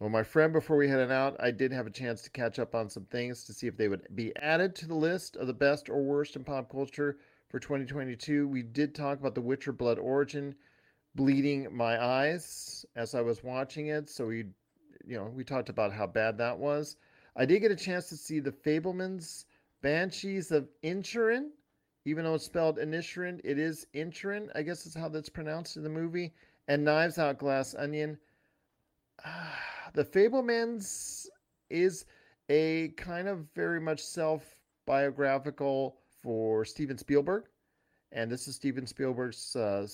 Well, my friend, before we headed out, I did have a chance to catch up on some things to see if they would be added to the list of the best or worst in pop culture for 2022. We did talk about The Witcher Blood Origin bleeding my eyes as I was watching it. So we, you know, we talked about how bad that was. I did get a chance to see The Fabelmans Banshees of Inisherin, even though it's spelled Inisherin, it is Inisherin. I guess is how that's pronounced in the movie. And Knives Out Glass Onion. the Fabelmans is a kind of very much self biographical for Steven Spielberg. And this is Steven Spielberg's uh,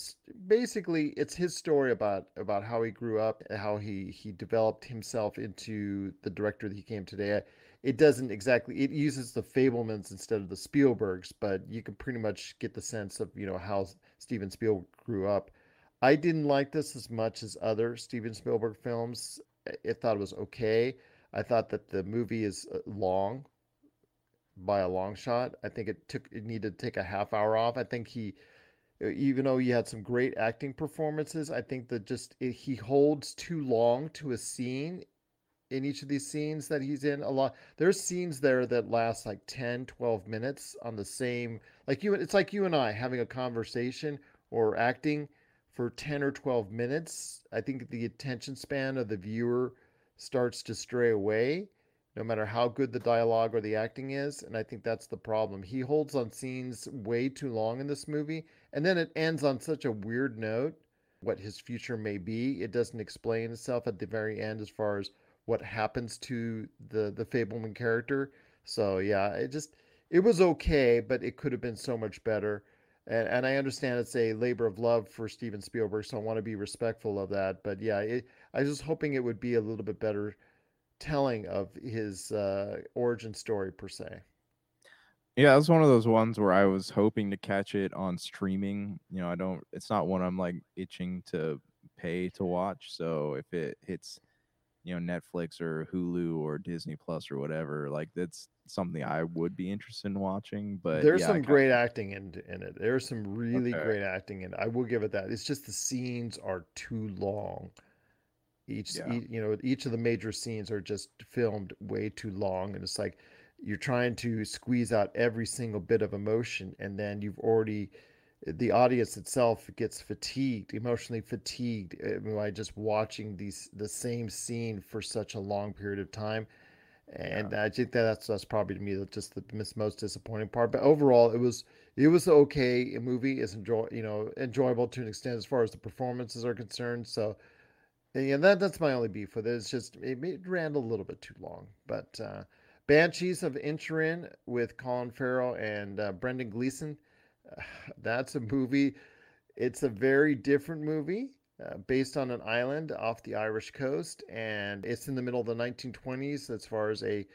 basically it's his story about about how he grew up, how he he developed himself into the director that he came today. It doesn't exactly it uses the Fabelmans instead of the Spielbergs, but you can pretty much get the sense of, you know, how Steven Spielberg grew up. I didn't like this as much as other Steven Spielberg films. I thought it was okay. I thought that the movie is uh, long by a long shot. I think it took it needed to take a half hour off. I think he uh, even though he had some great acting performances, I think that just it, he holds too long to a scene in each of these scenes that he's in a lot there's scenes there that last like 10 12 minutes on the same like you it's like you and I having a conversation or acting for 10 or 12 minutes, I think the attention span of the viewer starts to stray away, no matter how good the dialogue or the acting is. And I think that's the problem. He holds on scenes way too long in this movie, and then it ends on such a weird note. What his future may be, it doesn't explain itself at the very end as far as what happens to the the Fabelman character. So yeah, it just it was okay, but it could have been so much better and, and I understand it's a labor of love for Steven Spielberg, so I want to be respectful of that. But yeah, it, I was just hoping it would be a little bit better telling of his uh, origin story per se. Yeah, it was one of those ones where I was hoping to catch it on streaming. You know, I don't. It's not one I'm like itching to pay to watch. So if it hits, you know, Netflix or Hulu or Disney Plus or whatever, like that's something I would be interested in watching. But there's yeah, some great acting in in it. There's some really Okay. great acting in it. I will give it that. It's just the scenes are too long. Each, Yeah. ea- you know, each of the major scenes are just filmed way too long, and it's like you're trying to squeeze out every single bit of emotion, and then you've already the audience itself gets fatigued, emotionally fatigued uh, by just watching these the same scene for such a long period of time. And I think that that's that's probably to me the, just the most disappointing part. But overall, it was it was okay. A movie is enjoy you know enjoyable to an extent as far as the performances are concerned. So yeah, that that's my only beef with it. It's just it, it ran a little bit too long. But uh, Banshees of Inisherin with Colin Farrell and uh, Brendan Gleeson. That's a movie. It's a very different movie uh, based on an island off the Irish coast, and it's in the middle of the 1920s as far as a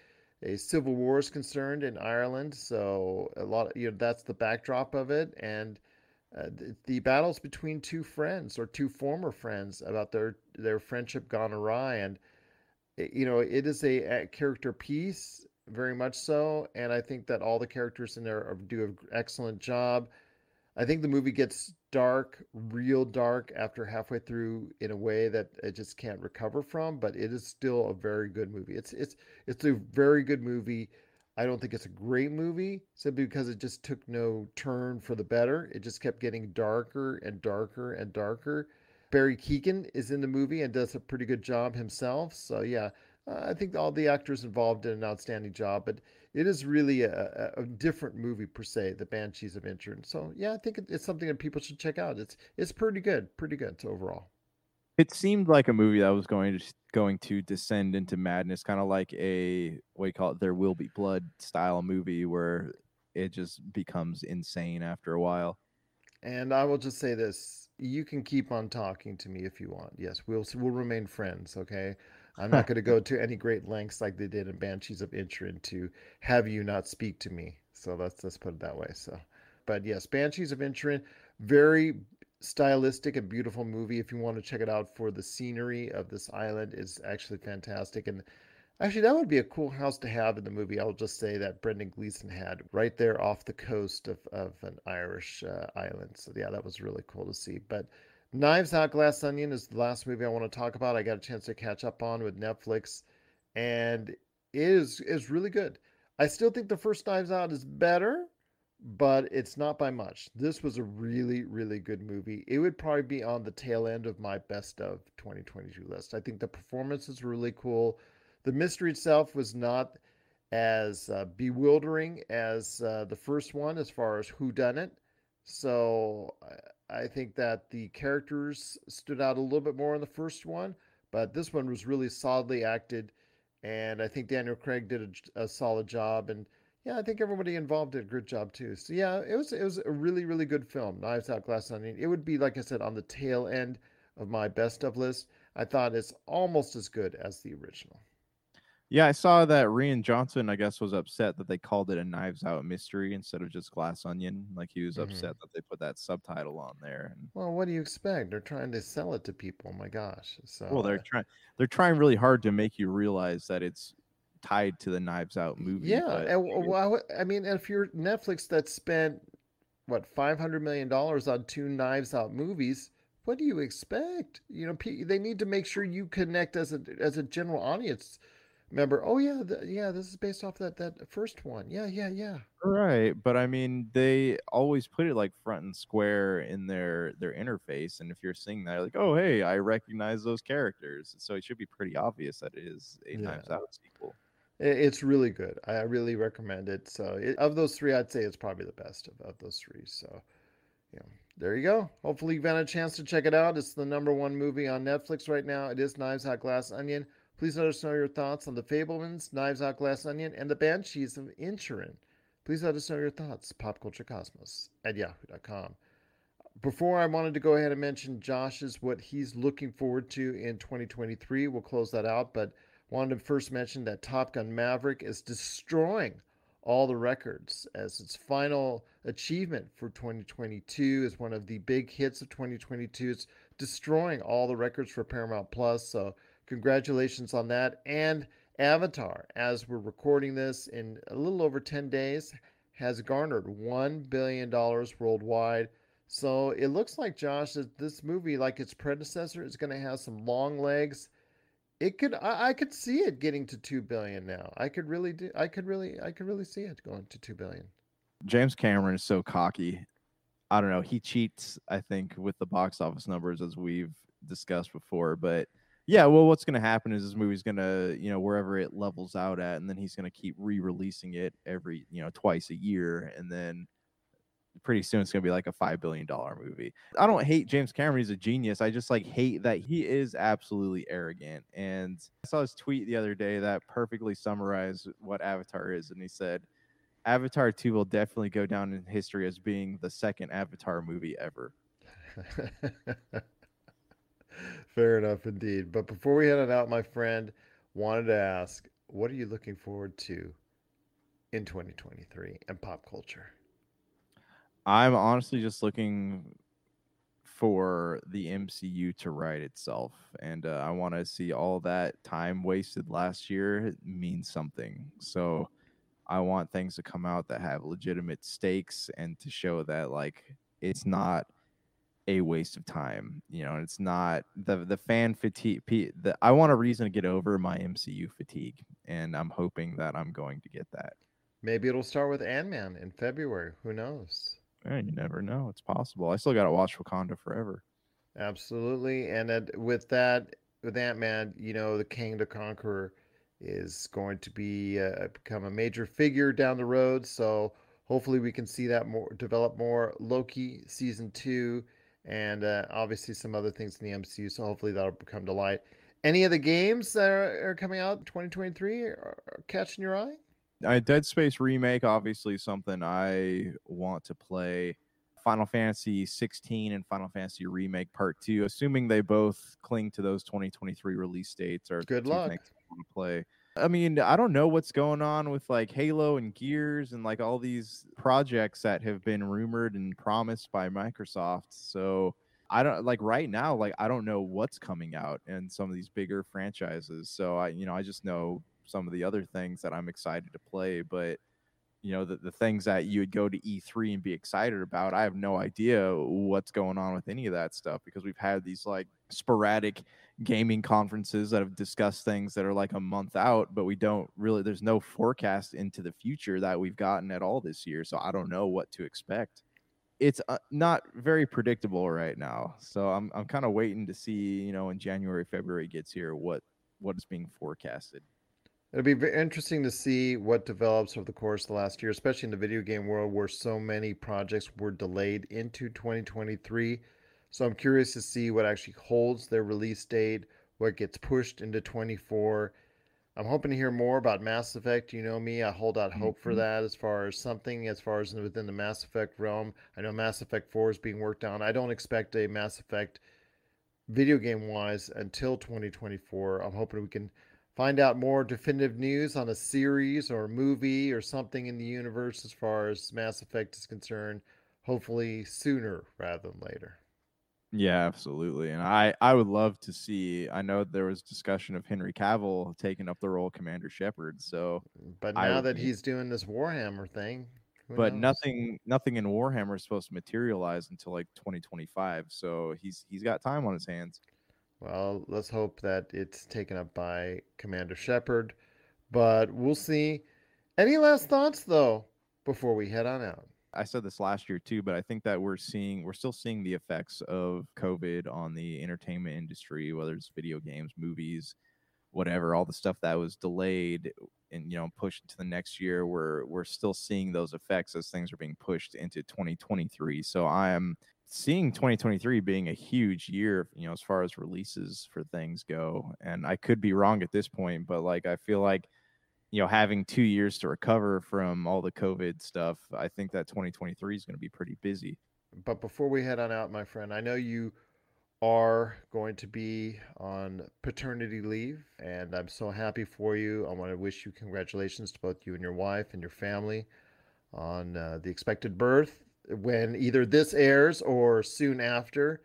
a civil war is concerned in Ireland. So a lot of you know that's the backdrop of it, and uh, the, the battles between two friends or two former friends about their their friendship gone awry, and you know it is a, a character piece very much so, and I think that all the characters in there are, do an excellent job. I think the movie gets dark, real dark, after halfway through in a way that it just can't recover from. But it is still a very good movie. It's it's it's a very good movie. I don't think it's a great movie simply because it just took no turn for the better. It just kept getting darker and darker and darker. Barry Keoghan is in the movie and does a pretty good job himself. So yeah, uh, I think all the actors involved did an outstanding job. But it is really a, a, a different movie per se, The Banshees of Inisherin. So yeah, I think it, it's something that people should check out. It's it's pretty good, pretty good overall. It seemed like a movie that was going to going to descend into madness, kind of like a what do you call it? There will be blood style movie where it just becomes insane after a while. And I will just say this: you can keep on talking to me if you want. Yes, we'll we'll remain friends. Okay. I'm not going to go to any great lengths like they did in Banshees of Inisherin to have you not speak to me. So let's let's put it that way. So, but yes, Banshees of Inisherin, very stylistic and beautiful movie. If you want to check it out for the scenery of this island, is actually fantastic. And actually, that would be a cool house to have in the movie. I'll just say that Brendan Gleeson had right there off the coast of of an Irish uh, island. So yeah, that was really cool to see. But Knives Out Glass Onion is the last movie I want to talk about. I got a chance to catch up on with Netflix, and it is is really good. I still think the first Knives Out is better, but it's not by much. This was a really really good movie. It would probably be on the tail end of my best of 2022 list. I think the performance is really cool. The mystery itself was not as uh, bewildering as uh, the first one as far as who done it. So I think that the characters stood out a little bit more in the first one, but this one was really solidly acted, and I think Daniel Craig did a, a solid job, and yeah, I think everybody involved did a good job too. So yeah, it was it was a really really good film. Knives Out, Glass Onion. It would be like I said on the tail end of my best of list. I thought it's almost as good as the original. Yeah, I saw that Rian Johnson, I guess, was upset that they called it a Knives Out mystery instead of just Glass Onion. Like he was Mhm. upset that they put that subtitle on there. And Well, what do you expect? They're trying to sell it to people. My gosh! So well, they're uh, trying they're trying really hard to make you realize that it's tied to the Knives Out movie. Yeah, but and well, I mean, if you're Netflix that spent what five hundred million dollars on two Knives Out movies, what do you expect? You know, they need to make sure you connect as a as a general audience member. Oh yeah, th- yeah, this is based off that that first one. Yeah, yeah, yeah. Right, but I mean, they always put it like front and square in their their interface, and if you're seeing that, like, oh, hey, I recognize those characters, so it should be pretty obvious that it is a Knives Yeah. Out sequel. It's really good. I really recommend it. So it, of those three, I'd say it's probably the best of, of those three. So yeah, there you go. Hopefully you've had a chance to check it out. It's the number one movie on Netflix right now. It is Knives Out Glass Onion. Please let us know your thoughts on the Fabelmans, Knives Out Glass Onion, and the Banshees of Inisherin. Please let us know your thoughts. Popculturecosmos at yahoo.com. Before I wanted to go ahead and mention Josh's what he's looking forward to in 2023. We'll close that out, but wanted to first mention that Top Gun Maverick is destroying all the records as its final achievement for 2022 is one of the big hits of 2022. It's destroying all the records for Paramount Plus. So congratulations on that. And Avatar, as we're recording this in a little over 10 days, has garnered $1 billion worldwide. So it looks like, Josh, that this movie, like its predecessor, is going to have some long legs. It could, I, I could see it getting to two billion now. I could really do, I could really, I could really see it going to two billion. James Cameron is so cocky. I don't know. He cheats, I think, with the box office numbers as we've discussed before. But yeah, well, what's going to happen is this movie's going to, you know, wherever it levels out at, and then he's going to keep re-releasing it every, you know, twice a year, and then pretty soon it's going to be like a five billion dollar movie. I don't hate James Cameron; he's a genius. I just like hate that he is absolutely arrogant. And I saw his tweet the other day that perfectly summarized what Avatar is, and he said. Avatar 2 will definitely go down in history as being the second Avatar movie ever. Fair enough indeed. But before we head out, my friend, wanted to ask, what are you looking forward to in 2023 and pop culture? I'm honestly just looking for the MCU to write itself. And uh, I want to see all that time wasted last year mean something. So I want things to come out that have legitimate stakes and to show that like it's not a waste of time. You know, it's not the the fan fatigue. The, I want a reason to get over my MCU fatigue, and I'm hoping that I'm going to get that. Maybe it'll start with Ant Man in February. Who knows? Yeah, you never know. It's possible. I still got to watch Wakanda forever. Absolutely, and that, with that, with Ant Man, you know, the Kang the Conqueror is going to be uh, become a major figure down the road. So hopefully we can see that more develop more. Loki season two, and uh, obviously some other things in the MCU. So hopefully that'll come to light. Any of the games that are, are coming out in 2023 are, are catching your eye? Uh, Dead Space remake, obviously something I want to play. Final Fantasy 16 and Final Fantasy Remake Part 2, assuming they both cling to those 2023 release dates, are good luck. I want to play. I mean, I don't know what's going on with like Halo and Gears and like all these projects that have been rumored and promised by Microsoft. So I don't like right now, like I don't know what's coming out in some of these bigger franchises. So I, you know, I just know some of the other things that I'm excited to play, but you know the, the things that you would go to E3 and be excited about. I have no idea what's going on with any of that stuff because we've had these like sporadic gaming conferences that have discussed things that are like a month out, but we don't really there's no forecast into the future that we've gotten at all this year. So I don't know what to expect. It's uh, not very predictable right now. So I'm I'm kind of waiting to see, you know, when January February gets here what what is being forecasted. It'll be very interesting to see what develops over the course of the last year, especially in the video game world where so many projects were delayed into 2023. So I'm curious to see what actually holds their release date, what gets pushed into 24. I'm hoping to hear more about Mass Effect. You know me, I hold out hope for Mhm. that as far as something as far as within the Mass Effect realm. I know Mass Effect 4 is being worked on. I don't expect a Mass Effect video game wise until 2024. I'm hoping we can find out more definitive news on a series or a movie or something in the universe as far as Mass Effect is concerned, hopefully sooner rather than later. Yeah, absolutely. And I I would love to see. I know there was discussion of Henry Cavill taking up the role of Commander Shepard. So, But now would that he's doing this Warhammer thing, but knows? nothing nothing in Warhammer is supposed to materialize until like 2025. So he's he's got time on his hands. Well, let's hope that it's taken up by Commander Shepard, but we'll see. Any last thoughts though before we head on out? I said this last year too, but I think that we're seeing we're still seeing the effects of COVID on the entertainment industry, whether it's video games, movies, whatever, all the stuff that was delayed and you know pushed into the next year. We're we're still seeing those effects as things are being pushed into 2023. So I am seeing 2023 being a huge year, you know, as far as releases for things go. And I could be wrong at this point, but like I feel like you know, having two years to recover from all the COVID stuff, I think that 2023 is going to be pretty busy. But before we head on out, my friend, I know you are going to be on paternity leave, and I'm so happy for you. I want to wish you congratulations to both you and your wife and your family on uh, the expected birth when either this airs or soon after.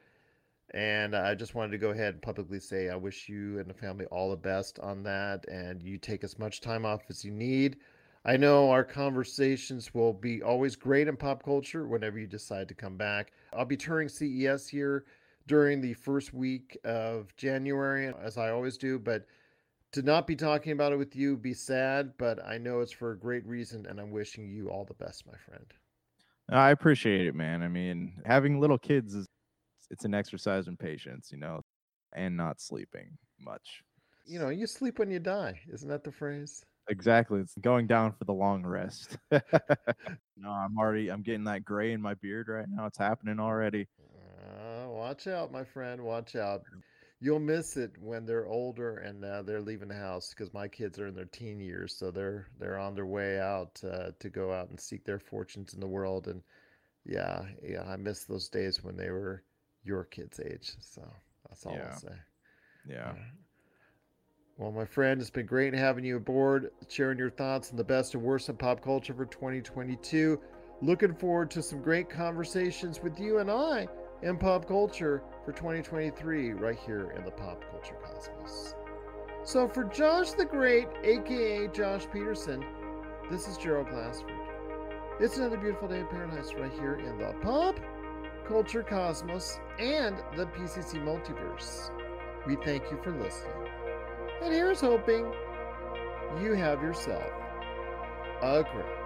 And I just wanted to go ahead and publicly say I wish you and the family all the best on that, and you take as much time off as you need. I know our conversations will be always great in pop culture whenever you decide to come back. I'll be touring CES here during the first week of January, as I always do, but to not be talking about it with you be sad, but I know it's for a great reason, and I'm wishing you all the best, my friend. I appreciate it, man. I mean, having little kids is it's an exercise in patience, you know, and not sleeping much. You know, you sleep when you die. Isn't that the phrase? Exactly. It's going down for the long rest. no, I'm already I'm getting that gray in my beard right now. It's happening already. Uh, watch out, my friend. Watch out. You'll miss it when they're older and uh, they're leaving the house because my kids are in their teen years, so they're they're on their way out uh, to go out and seek their fortunes in the world. And yeah, yeah, I miss those days when they were your kids' age. So that's all Yeah. I'll say. Yeah. Well, my friend, it's been great having you aboard, sharing your thoughts on the best and worst of pop culture for 2022. Looking forward to some great conversations with you and I in pop culture for 2023 right here in the Pop Culture Cosmos. So, for Josh the Great, aka Josh Peterson, This is Gerald Glassford. It's another beautiful day in paradise right here in the Pop Culture Cosmos and the PCC Multiverse. We thank you for listening. And here's hoping you have yourself a great